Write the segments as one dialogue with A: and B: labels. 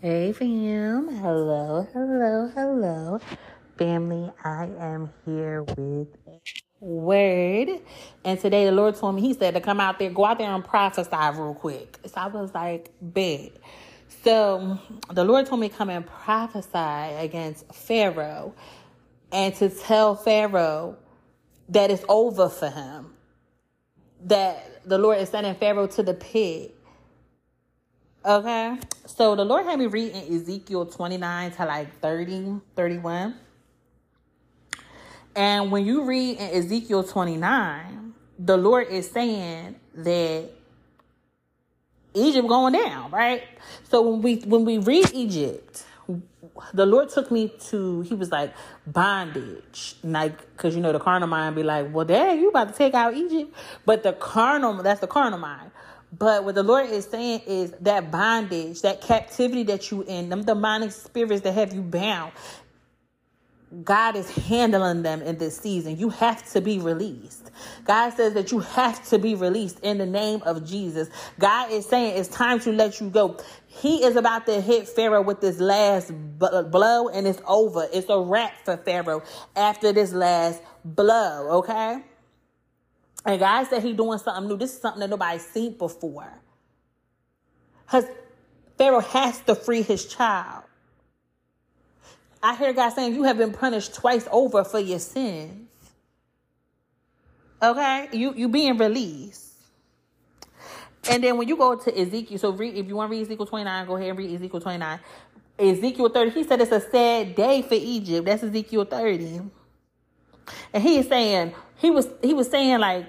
A: Hey fam, hello, hello, hello. Family, I am here with Word. And today the Lord told me, He said to come out there, go out there and prophesy real quick. So I was like, bet. So the Lord told me come and prophesy against Pharaoh and to tell Pharaoh that it's over for him. That the Lord is sending Pharaoh to the pit Okay. So the Lord had me read in Ezekiel 29 to like 30, 31. And when you read in Ezekiel 29, the Lord is saying that Egypt going down, right? So when we when we read Egypt, the Lord took me to he was like bondage, like because you know the carnal mind be like, well, dang, you about to take out Egypt, but the carnal that's the carnal mind. But what the Lord is saying is that bondage, that captivity that you in, them demonic spirits that have you bound, God is handling them in this season. You have to be released. God says that you have to be released in the name of Jesus. God is saying it's time to let you go. He is about to hit Pharaoh with this last blow, and it's over. It's a wrap for Pharaoh after this last blow, okay? And God said He doing something new. This is something that nobody's seen before. Pharaoh has to free his child. I hear God saying you have been punished twice over for your sins. Okay? You you being released. And then when you go to Ezekiel, so read if you want to read Ezekiel 29, go ahead and read Ezekiel 29. Ezekiel 30, he said it's a sad day for Egypt. That's Ezekiel 30. And he is saying, he was he was saying like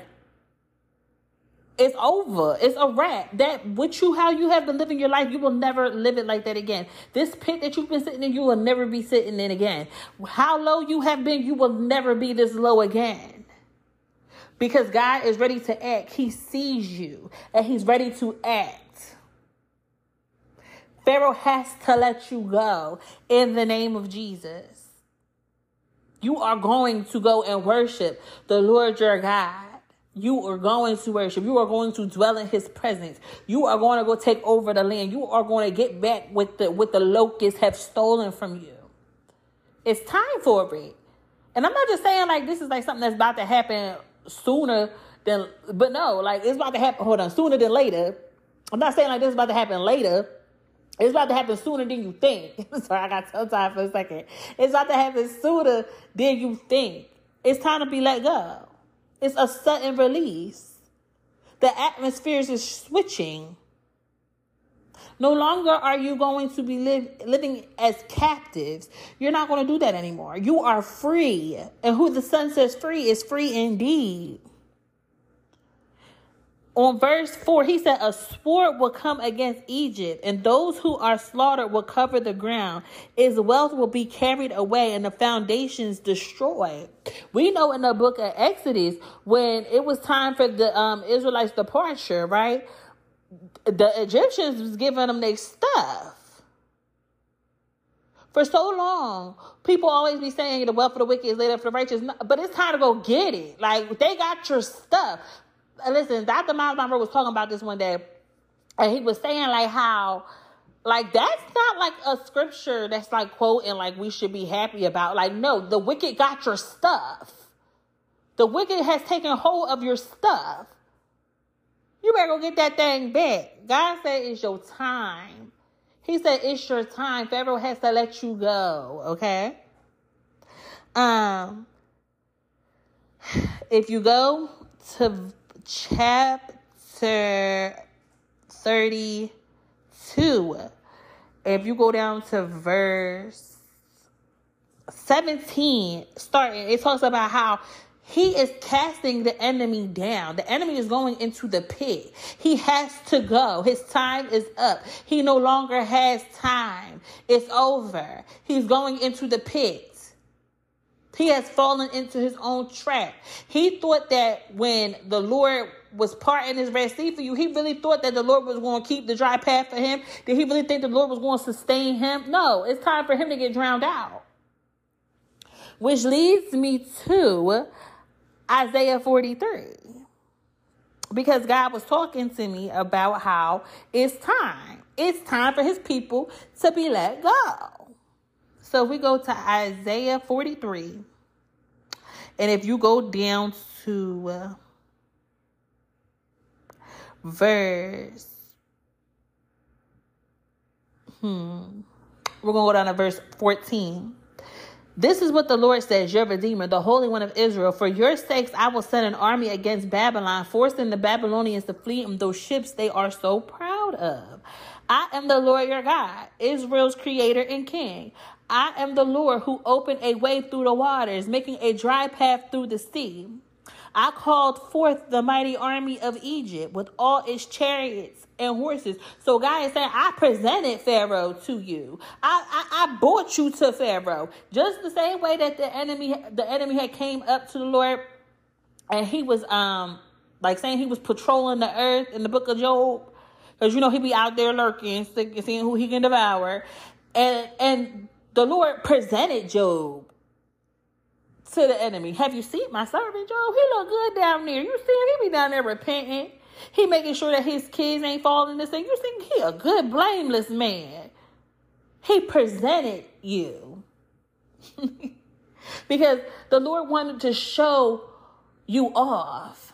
A: it's over. It's a wrap. That with you, how you have been living your life, you will never live it like that again. This pit that you've been sitting in, you will never be sitting in again. How low you have been, you will never be this low again. Because God is ready to act. He sees you and He's ready to act. Pharaoh has to let you go in the name of Jesus. You are going to go and worship the Lord your God. You are going to worship. You are going to dwell in his presence. You are going to go take over the land. You are going to get back with the what the locusts have stolen from you. It's time for it. And I'm not just saying like this is like something that's about to happen sooner than but no, like it's about to happen hold on, sooner than later. I'm not saying like this is about to happen later. It's about to happen sooner than you think. Sorry, I got tongue tied for a second. It's about to happen sooner than you think. It's time to be let go. It's a sudden release. The atmosphere is switching. No longer are you going to be live, living as captives. You're not going to do that anymore. You are free. And who the Son says free is free indeed on verse 4, he said, A sword will come against Egypt, and those who are slaughtered will cover the ground. Its wealth will be carried away, and the foundations destroyed. We know in the book of Exodus, when it was time for the um, Israelites' departure, right? The Egyptians was giving them their stuff. For so long, people always be saying the wealth of the wicked is laid up for the righteous, but it's time to go get it. Like they got your stuff listen, Dr. Myles Munroe was talking about this one day, and he was saying like how like that's not like a scripture that's like quoting like we should be happy about. Like, no, the wicked got your stuff. The wicked has taken hold of your stuff. You better go get that thing back. God said it's your time. He said it's your time. Pharaoh has to let you go. Okay. Um, if you go to chapter 32. If you go down to verse 17, starting, it talks about how he is casting the enemy down. The enemy is going into the pit. He has to go. His time is up. He no longer has time. It's over. He's going into the pit. He has fallen into his own trap. He thought that when the Lord was parting his Red Sea for you, he really thought that the Lord was going to keep the dry path for him. Did he really think the Lord was going to sustain him? No, it's time for him to get drowned out. Which leads me to Isaiah 43. Because God was talking to me about how it's time. It's time for his people to be let go. So if we go to Isaiah 43. And if you go down to uh, verse, hmm, we're going to go down to verse 14. This is what the Lord says, your Redeemer, the Holy One of Israel. For your sakes, I will send an army against Babylon, forcing the Babylonians to flee from those ships they are so proud of. I am the Lord your God, Israel's creator and king. I am the Lord who opened a way through the waters, making a dry path through the sea. I called forth the mighty army of Egypt with all its chariots and horses. So God is saying, I presented Pharaoh to you. I, I, I brought you to Pharaoh. Just the same way that the enemy the enemy had came up to the Lord and he was um like saying he was patrolling the earth in the book of Job. Because you know he'd be out there lurking, seeing who he can devour. And and the Lord presented Job to the enemy. Have you seen my servant Job? He look good down there. You see him? He be down there repenting. He making sure that his kids ain't falling this thing. You think he a good, blameless man. He presented you. because the Lord wanted to show you off.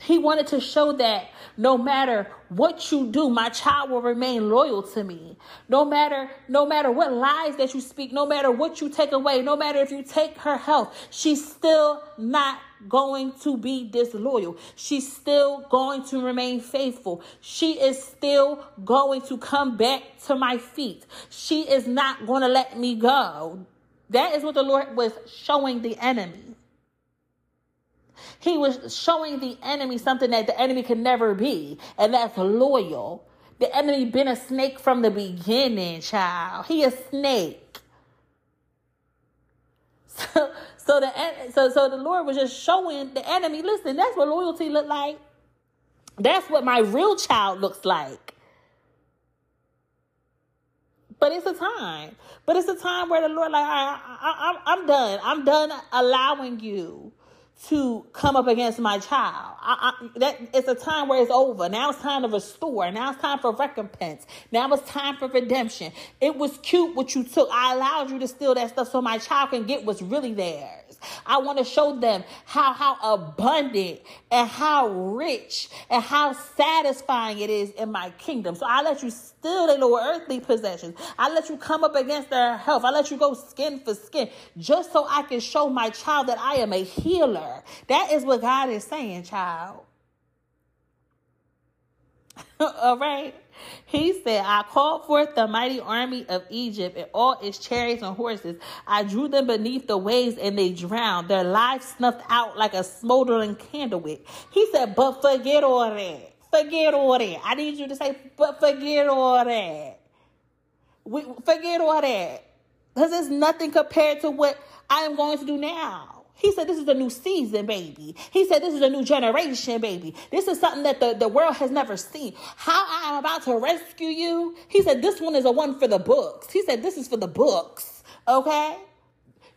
A: He wanted to show that no matter what you do, my child will remain loyal to me. No matter, no matter what lies that you speak, no matter what you take away, no matter if you take her health, she's still not going to be disloyal. She's still going to remain faithful. She is still going to come back to my feet. She is not going to let me go. That is what the Lord was showing the enemy. He was showing the enemy something that the enemy could never be, and that's loyal. The enemy been a snake from the beginning, child. He a snake. So, so the so so the Lord was just showing the enemy. Listen, that's what loyalty look like. That's what my real child looks like. But it's a time. But it's a time where the Lord, like, I, I, I, I'm done. I'm done allowing you to come up against my child. I, I, that it's a time where it's over. Now it's time to restore. Now it's time for recompense. Now it's time for redemption. It was cute what you took. I allowed you to steal that stuff so my child can get what's really theirs. I want to show them how how abundant and how rich and how satisfying it is in my kingdom. So I let you steal their little earthly possessions. I let you come up against their health. I let you go skin for skin just so I can show my child that I am a healer. That is what God is saying, child. All right. He said, I called forth the mighty army of Egypt and all its chariots and horses. I drew them beneath the waves and they drowned. Their lives snuffed out like a smoldering candle wick. He said, but forget all that. Forget all that. I need you to say, but forget all that. We, forget all that. Because it's nothing compared to what I am going to do now. He said, This is a new season, baby. He said, This is a new generation, baby. This is something that the, the world has never seen. How I am about to rescue you. He said, This one is a one for the books. He said, This is for the books. Okay?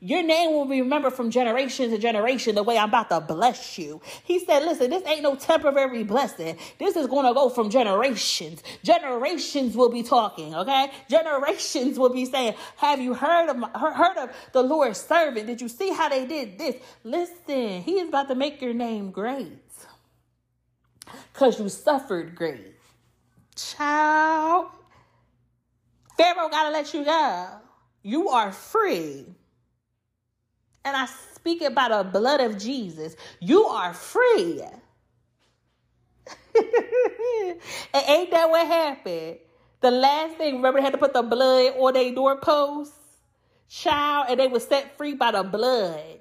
A: Your name will be remembered from generation to generation the way I'm about to bless you. He said, listen, this ain't no temporary blessing. This is going to go from generations. Generations will be talking, okay? Generations will be saying, have you heard of, my, heard of the Lord's servant? Did you see how they did this? Listen, he is about to make your name great because you suffered great. Child, Pharaoh got to let you go. You are free. And I speak it by the blood of Jesus. You are free. and ain't that what happened? The last thing, remember, they had to put the blood on their doorposts? Child, and they were set free by the blood.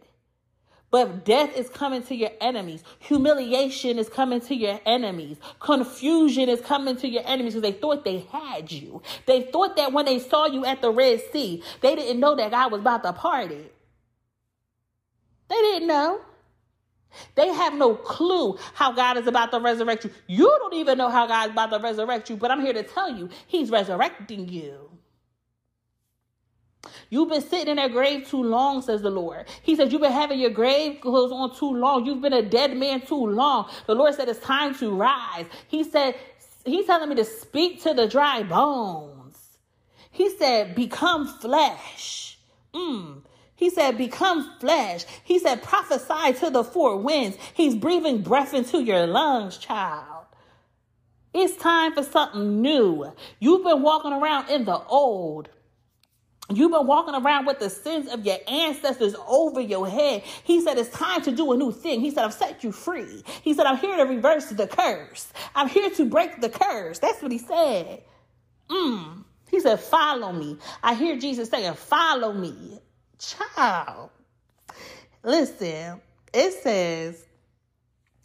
A: But death is coming to your enemies. Humiliation is coming to your enemies. Confusion is coming to your enemies because they thought they had you. They thought that when they saw you at the Red Sea, they didn't know that God was about to party. They didn't know. They have no clue how God is about to resurrect you. You don't even know how God's about to resurrect you, but I'm here to tell you, He's resurrecting you. You've been sitting in that grave too long, says the Lord. He says, You've been having your grave clothes on too long. You've been a dead man too long. The Lord said, It's time to rise. He said, He's telling me to speak to the dry bones. He said, become flesh. Mm. He said, become flesh. He said, prophesy to the four winds. He's breathing breath into your lungs, child. It's time for something new. You've been walking around in the old. You've been walking around with the sins of your ancestors over your head. He said, It's time to do a new thing. He said, I've set you free. He said, I'm here to reverse the curse. I'm here to break the curse. That's what he said. Mm. He said, Follow me. I hear Jesus saying, Follow me. Child. Listen, it says,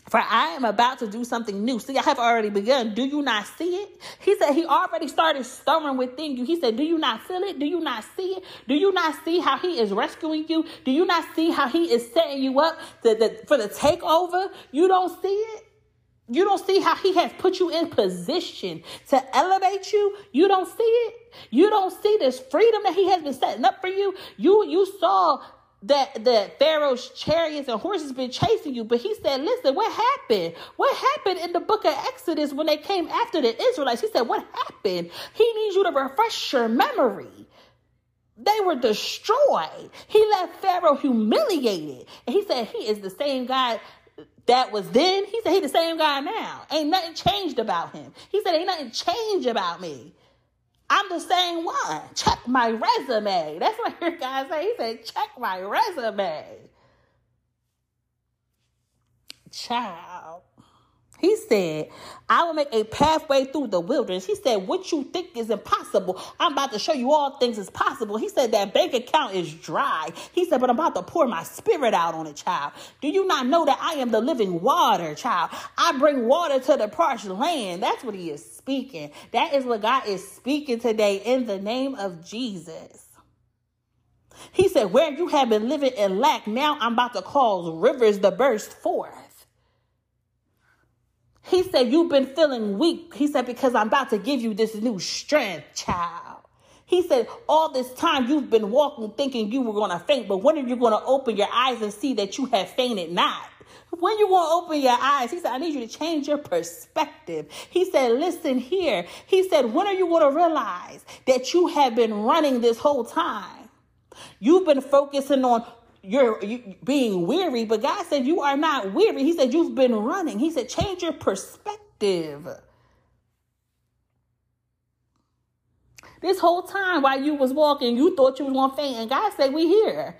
A: for I am about to do something new. See, I have already begun. Do you not see it? He said he already started stirring within you. He said, Do you not feel it? Do you not see it? Do you not see how he is rescuing you? Do you not see how he is setting you up to, for the takeover? You don't see it? You don't see how he has put you in position to elevate you? You don't see it? You don't see this freedom that he has been setting up for you? You you saw that that Pharaoh's chariots and horses been chasing you. But he said, listen, what happened? What happened in the book of Exodus when they came after the Israelites? He said, what happened? He needs you to refresh your memory. They were destroyed. He left Pharaoh humiliated. And he said, he is the same God that was then. He said, he the same guy now. Ain't nothing changed about him. He said, ain't nothing changed about me. I'm the same one. Check my resume. That's what your guy say. He said, check my resume. Child. He said, I will make a pathway through the wilderness. He said, What you think is impossible, I'm about to show you all things is possible. He said, That bank account is dry. He said, But I'm about to pour my spirit out on it, child. Do you not know that I am the living water, child? I bring water to the parched land. That's what he is speaking. That is what God is speaking today in the name of Jesus. He said, Where you have been living in lack, now I'm about to cause rivers to burst forth. He said, You've been feeling weak. He said, Because I'm about to give you this new strength, child. He said, All this time you've been walking thinking you were going to faint, but when are you going to open your eyes and see that you have fainted not? When you want to open your eyes, he said, I need you to change your perspective. He said, listen here. He said, when are you going to realize that you have been running this whole time? You've been focusing on you're you, being weary, but God said you are not weary. He said you've been running. He said change your perspective. This whole time while you was walking, you thought you was gonna faint, and God said we here.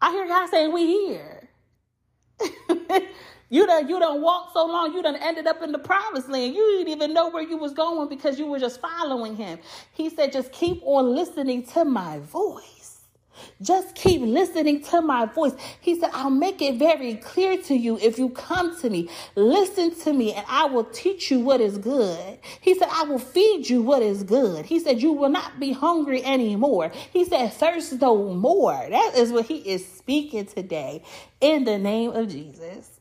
A: I hear God saying we here. you done you done walked so long, you done ended up in the promised land. You didn't even know where you was going because you were just following him. He said, just keep on listening to my voice. Just keep listening to my voice. He said, I'll make it very clear to you if you come to me. Listen to me, and I will teach you what is good. He said, I will feed you what is good. He said, You will not be hungry anymore. He said, Thirst no more. That is what he is speaking today in the name of Jesus.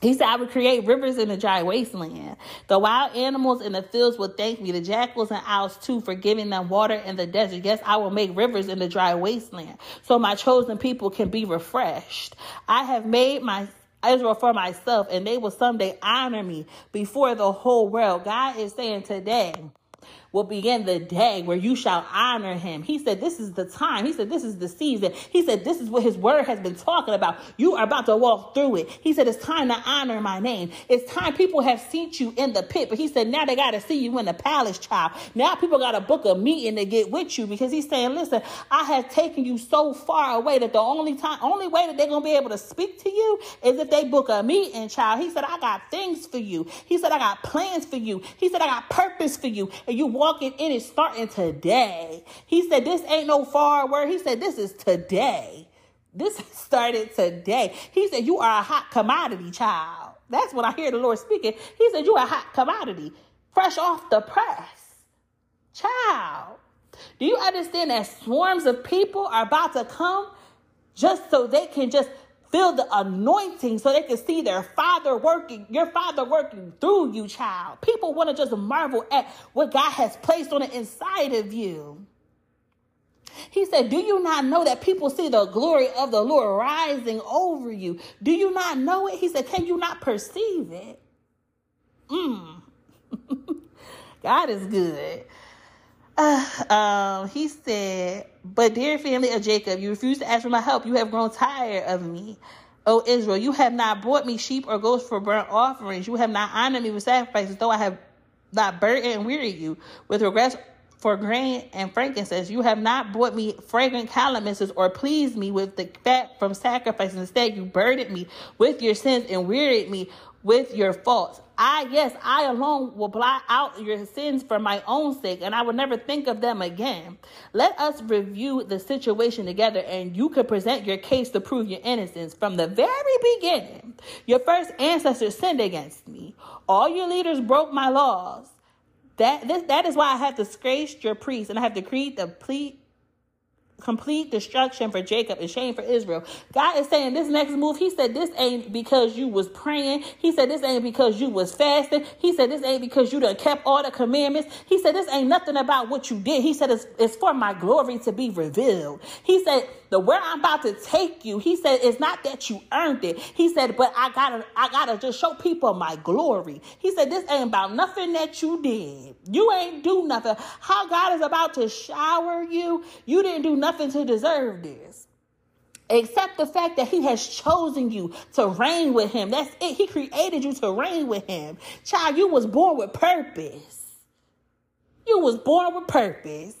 A: He said, I would create rivers in the dry wasteland. The wild animals in the fields will thank me, the jackals and owls too, for giving them water in the desert. Yes, I will make rivers in the dry wasteland so my chosen people can be refreshed. I have made my Israel for myself, and they will someday honor me before the whole world. God is saying today, will begin the day where you shall honor him. He said, This is the time. He said, This is the season. He said, This is what his word has been talking about. You are about to walk through it. He said, It's time to honor my name. It's time people have seen you in the pit, but he said, Now they got to see you in the palace, child. Now people got to book a meeting to get with you because he's saying, Listen, I have taken you so far away that the only time, only way that they're going to be able to speak to you is if they book a meeting, child. He said, I got things for you. He said, I got plans for you. He said, I got purpose for you. And you walking in it starting today. He said, This ain't no far word. He said, This is today. This started today. He said, You are a hot commodity, child. That's what I hear the Lord speaking. He said, You are a hot commodity, fresh off the press. Child. Do you understand that swarms of people are about to come just so they can just feel the anointing so they can see their father working, your father working through you, child. People want to just marvel at what God has placed on the inside of you. He said, Do you not know that people see the glory of the Lord rising over you? Do you not know it? He said, Can you not perceive it? Mm. God is good. Uh, um, he said, But dear family of Jacob, you refuse to ask for my help. You have grown tired of me. O Israel, you have not brought me sheep or goats for burnt offerings. You have not honored me with sacrifices, though I have not burdened and wearied you with regrets for grain and frankincense. You have not brought me fragrant calamices or pleased me with the fat from sacrifices. Instead, you burdened me with your sins and wearied me with your faults. I, yes, I alone will blot out your sins for my own sake, and I will never think of them again. Let us review the situation together, and you can present your case to prove your innocence. From the very beginning, your first ancestors sinned against me. All your leaders broke my laws. That, this, that is why I have disgraced your priests, and I have decreed the plea complete destruction for Jacob and shame for Israel. God is saying this next move, he said this ain't because you was praying. He said this ain't because you was fasting. He said this ain't because you done kept all the commandments. He said this ain't nothing about what you did. He said it's, it's for my glory to be revealed. He said the where I'm about to take you, he said it's not that you earned it. He said, but I gotta, I gotta just show people my glory. He said this ain't about nothing that you did. You ain't do nothing. How God is about to shower you, you didn't do nothing nothing to deserve this except the fact that he has chosen you to reign with him. That's it. He created you to reign with him. Child, you was born with purpose. You was born with purpose.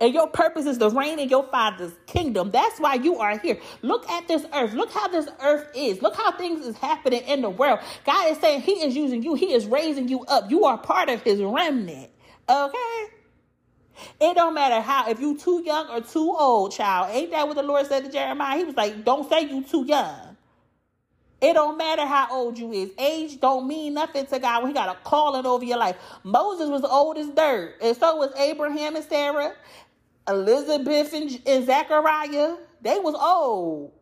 A: And your purpose is to reign in your father's kingdom. That's why you are here. Look at this earth. Look how this earth is. Look how things is happening in the world. God is saying he is using you. He is raising you up. You are part of his remnant. Okay? It don't matter how, if you too young or too old, child. Ain't that what the Lord said to Jeremiah? He was like, don't say you too young. It don't matter how old you is. Age don't mean nothing to God when he got a calling over your life. Moses was old as dirt. And so was Abraham and Sarah, Elizabeth and, and Zechariah. They was old.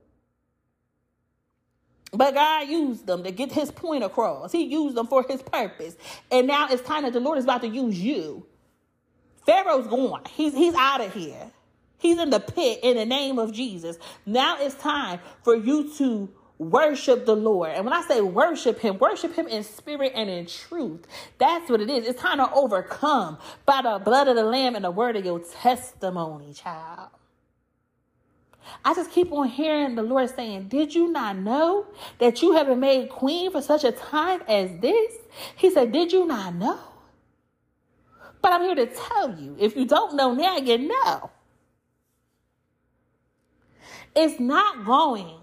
A: But God used them to get his point across. He used them for his purpose. And now it's time that the Lord is about to use you. Pharaoh's gone. He's he's out of here. He's in the pit in the name of Jesus. Now it's time for you to worship the Lord. And when I say worship him, worship him in spirit and in truth. That's what it is. It's time to overcome by the blood of the lamb and the word of your testimony, child. I just keep on hearing the Lord saying, Did you not know that you have been made queen for such a time as this? He said, Did you not know? But I'm here to tell you if you don't know now, you know. It's not going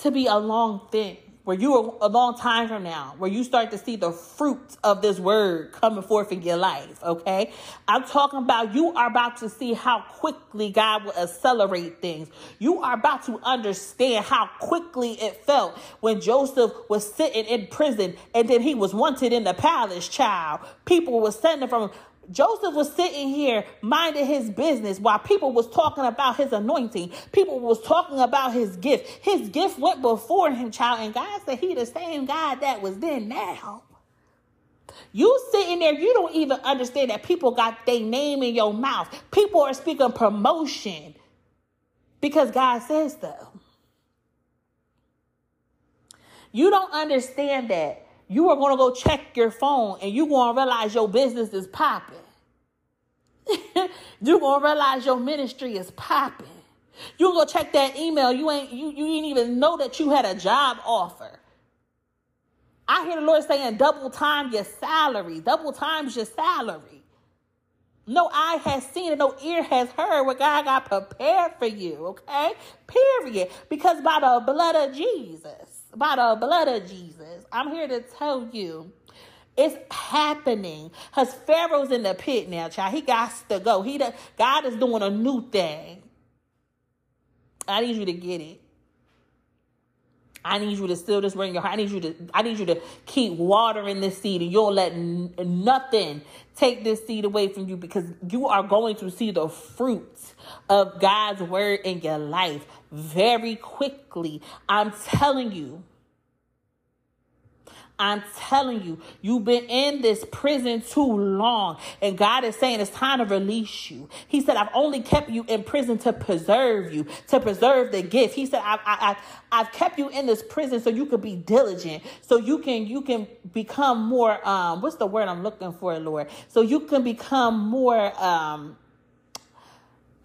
A: to be a long thing where you are a long time from now, where you start to see the fruit of this word coming forth in your life, okay? I'm talking about you are about to see how quickly God will accelerate things. You are about to understand how quickly it felt when Joseph was sitting in prison and then he was wanted in the palace, child. People were sending from Joseph was sitting here minding his business while people was talking about his anointing. People was talking about his gift. His gift went before him, child. And God said he the same God that was then now. You sitting there, you don't even understand that people got their name in your mouth. People are speaking promotion because God says so. You don't understand that you are going to go check your phone and you're going to realize your business is popping. you're going to realize your ministry is popping. You're going to check that email. You ain't you you didn't even know that you had a job offer. I hear the Lord saying double time your salary, double times your salary. No eye has seen and no ear has heard what God got prepared for you, okay? Period. Because by the blood of Jesus, by the blood of Jesus. I'm here to tell you it's happening. Because Pharaoh's in the pit now, child. He got to go. He does, God is doing a new thing. I need you to get it. I need you to still just ring your heart. I need you to I need you to keep watering this seed and you'll let n- nothing take this seed away from you because you are going to see the fruits of God's word in your life very quickly. I'm telling you. I'm telling you, you've been in this prison too long. And God is saying it's time to release you. He said, I've only kept you in prison to preserve you, to preserve the gift. He said, I've, I, have i I've kept you in this prison so you could be diligent, so you can, you can become more, um, what's the word I'm looking for, Lord? So you can become more, um,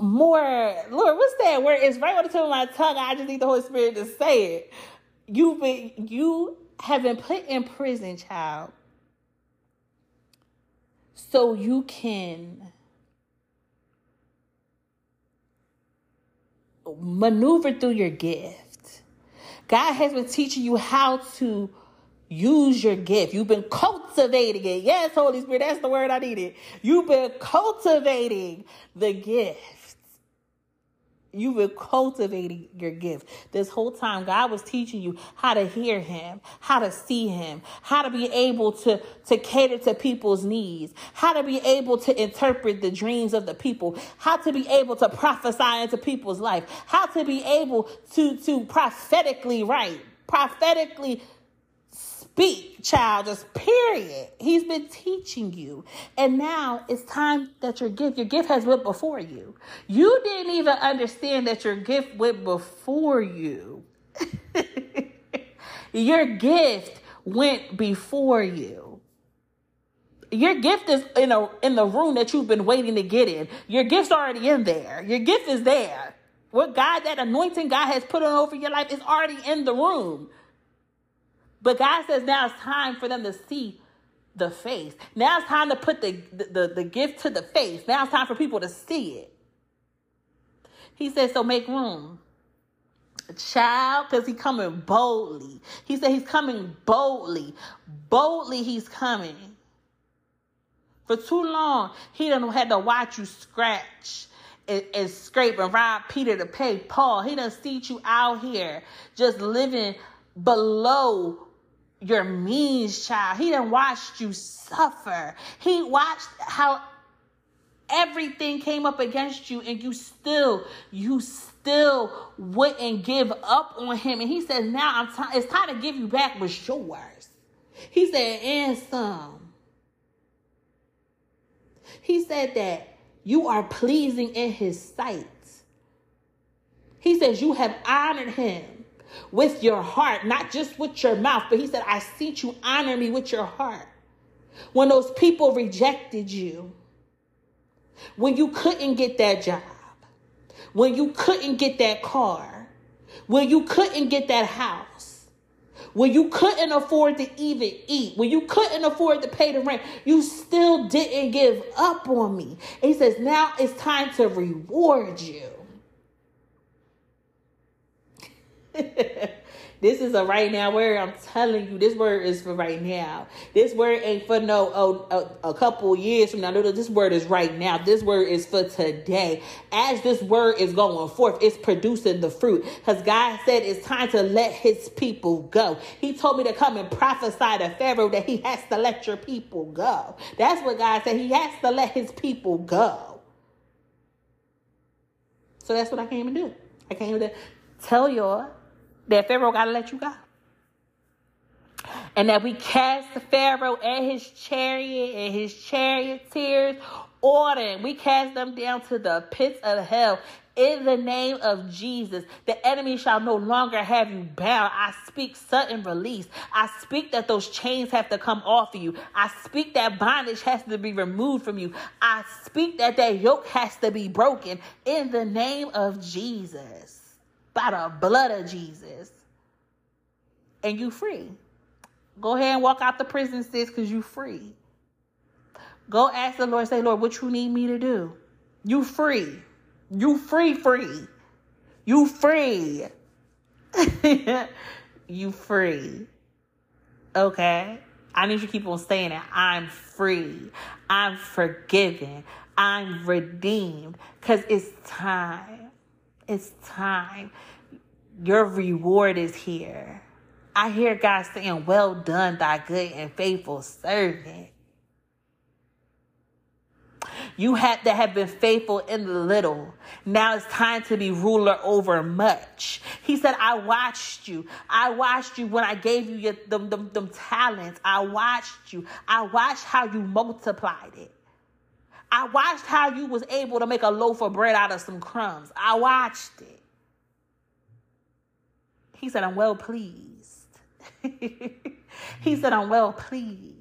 A: more, Lord, what's that word? It's right on the tip of my tongue. I just need the Holy Spirit to say it. You've been, you have been put in prison, child, so you can maneuver through your gift. God has been teaching you how to use your gift. You've been cultivating it. Yes, Holy Spirit, that's the word I needed. You've been cultivating the gift. You've been cultivating your gift. This whole time, God was teaching you how to hear Him, how to see Him, how to be able to, to cater to people's needs, how to be able to interpret the dreams of the people, how to be able to prophesy into people's life, how to be able to, to prophetically write, prophetically speak, child, just period. He's been teaching you. And now it's time that your gift, your gift has went before you. You didn't even understand that your gift went before you. your gift went before you. Your gift is in a in the room that you've been waiting to get in. Your gift's already in there. Your gift is there. What God, that anointing God has put on over your life is already in the room. But God says now it's time for them to see the face. Now it's time to put the, the, the, gift to the face. Now it's time for people to see it. He says, so make room. Child, because he's coming boldly. He said he's coming boldly. Boldly he's coming. For too long, he done had to watch you scratch and, and scrape and rob Peter to pay Paul. He done see you out here just living below your means, child. He didn't watched you suffer. He watched how everything came up against you and you still, you still wouldn't give up on him. And he says, now I'm time, it's time to give you back what's yours. He said, and some. He said that you are pleasing in his sight. He says, you have honored him with your heart, not just with your mouth, but he said, I see you honor me with your heart. When those people rejected you, when you couldn't get that job, when you couldn't get that car, when you couldn't get that house, when you couldn't afford to even eat, when you couldn't afford to pay the rent, you still didn't give up on me. And he says, now it's time to reward you. this is a right now word. I'm telling you, this word is for right now. This word ain't for no oh, a, a couple years from now. No, this word is right now. This word is for today. As this word is going forth, it's producing the fruit. Because God said it's time to let his people go. He told me to come and prophesy to Pharaoh that he has to let your people go. That's what God said. He has to let his people go. So that's what I came to do. I came to tell y'all that Pharaoh got to let you go. And that we cast the Pharaoh and his chariot and his charioteers order. We cast them down to the pits of hell in the name of Jesus. The enemy shall no longer have you bound. I speak sudden release. I speak that those chains have to come off of you. I speak that bondage has to be removed from you. I speak that that yoke has to be broken in the name of Jesus by the blood of Jesus. And you free. Go ahead and walk out the prison, sis, because you free. Go ask the Lord, say, Lord, what you need me to do? You free. You free, free. You free. you free. Okay? I need you to keep on saying it. I'm free. I'm forgiven. I'm redeemed. Because it's time. It's time. Your reward is here. I hear God saying, Well done, thy good and faithful servant. You had to have been faithful in the little. Now it's time to be ruler over much. He said, I watched you. I watched you when I gave you your, them, them, them talents. I watched you. I watched how you multiplied it. I watched how you was able to make a loaf of bread out of some crumbs. I watched it. He said, I'm well pleased. he said, I'm well pleased.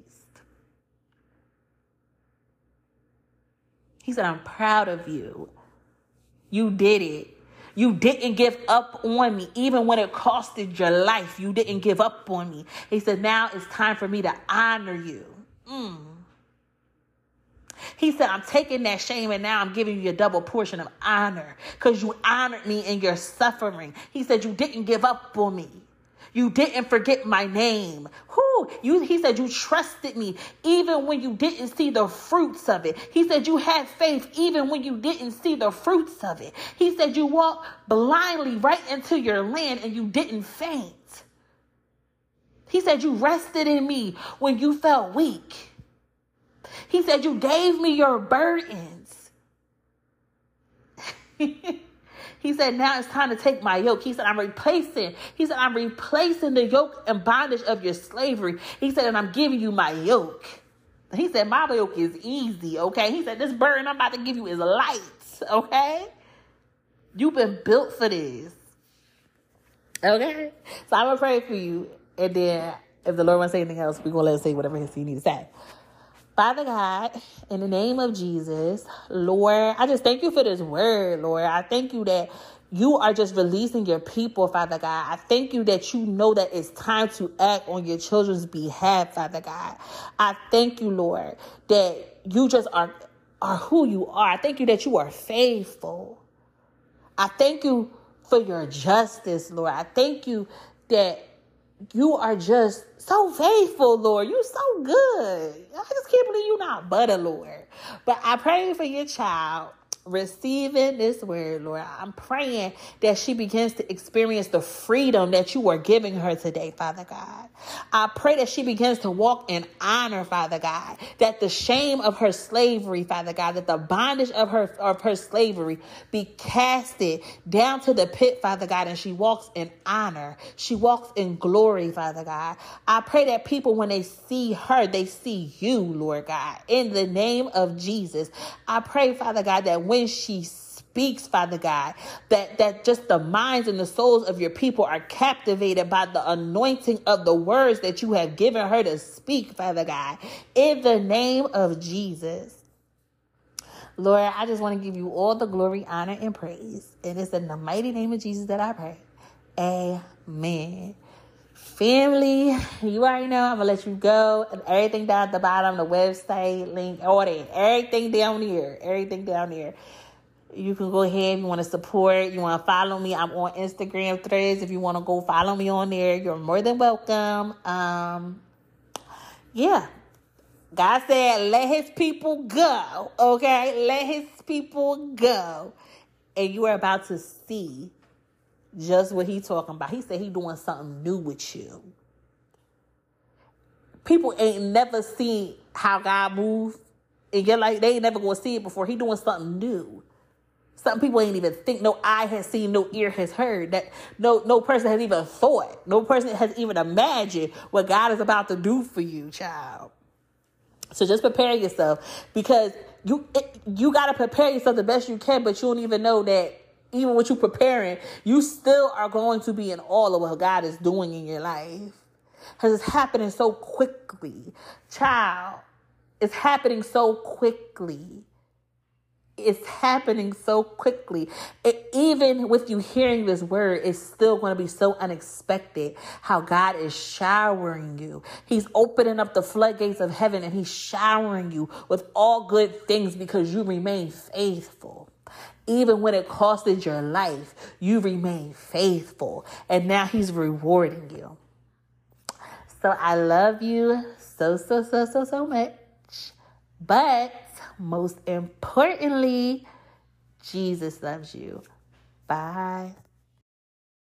A: He said, I'm proud of you. You did it. You didn't give up on me, even when it costed your life. You didn't give up on me. He said, Now it's time for me to honor you. Mm. He said, I'm taking that shame and now I'm giving you a double portion of honor because you honored me in your suffering. He said, You didn't give up on me. You didn't forget my name. Who? You he said you trusted me even when you didn't see the fruits of it. He said you had faith even when you didn't see the fruits of it. He said you walked blindly right into your land and you didn't faint. He said you rested in me when you felt weak. He said you gave me your burdens. He said, now it's time to take my yoke. He said, I'm replacing. He said, I'm replacing the yoke and bondage of your slavery. He said, and I'm giving you my yoke. He said, my yoke is easy, okay? He said, this burden I'm about to give you is light, okay? You've been built for this. Okay? So I'm going to pray for you. And then if the Lord wants to say anything else, we're going to let him say whatever he needs to say. Father God, in the name of Jesus, Lord, I just thank you for this word, Lord. I thank you that you are just releasing your people, Father God. I thank you that you know that it's time to act on your children's behalf, Father God. I thank you, Lord, that you just are, are who you are. I thank you that you are faithful. I thank you for your justice, Lord. I thank you that you are just so faithful, Lord. You're so good. I just can't believe you're not butter, Lord. But I pray for your child receiving this word, Lord. I'm praying that she begins to experience the freedom that you are giving her today, Father God. I pray that she begins to walk in honor, Father God, that the shame of her slavery, Father God, that the bondage of her of her slavery be casted down to the pit, Father God, and she walks in honor. She walks in glory, Father God. I pray that people when they see her, they see you, Lord God. In the name of Jesus. I pray, Father God, that when she speaks, Father God, that, that just the minds and the souls of your people are captivated by the anointing of the words that you have given her to speak, Father God, in the name of Jesus. Lord, I just want to give you all the glory, honor, and praise. And it's in the mighty name of Jesus that I pray. Amen. Family, you already know I'm gonna let you go. And everything down at the bottom, the website link, all that, everything down here, everything down here. You can go ahead if you want to support, you want to follow me. I'm on Instagram threads. If you want to go follow me on there, you're more than welcome. Um, yeah. God said, let his people go. Okay? Let his people go. And you are about to see just what he talking about. He said he doing something new with you. People ain't never seen how God moves and you're like they ain't never gonna see it before. He doing something new. Some people ain't even think. No eye has seen, no ear has heard. That no no person has even thought. No person has even imagined what God is about to do for you, child. So just prepare yourself because you it, you got to prepare yourself the best you can, but you don't even know that even with you preparing, you still are going to be in awe of what God is doing in your life. Because it's happening so quickly. Child, it's happening so quickly. It's happening so quickly. It, even with you hearing this word, it's still going to be so unexpected how God is showering you. He's opening up the floodgates of heaven and He's showering you with all good things because you remain faithful. Even when it costed your life, you remain faithful. And now He's rewarding you. So I love you so, so, so, so, so much. But most importantly, Jesus loves you. Bye.